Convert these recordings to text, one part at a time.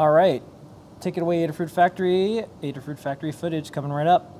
All right, take it away, Adafruit Factory. Adafruit Factory footage coming right up.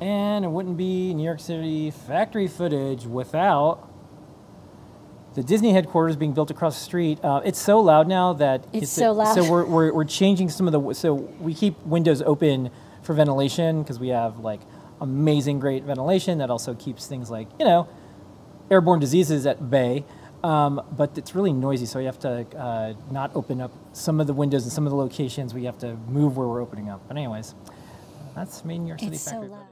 And it wouldn't be New York City factory footage without the Disney headquarters being built across the street. Uh, it's so loud now that It's so loud. So we're, we're, we're changing some of the. So we keep windows open for ventilation because we have like amazing, great ventilation that also keeps things like you know airborne diseases at bay. Um, but it's really noisy, so we have to uh, not open up some of the windows and some of the locations. We have to move where we're opening up. But anyways, that's main New York City It's so factory footage.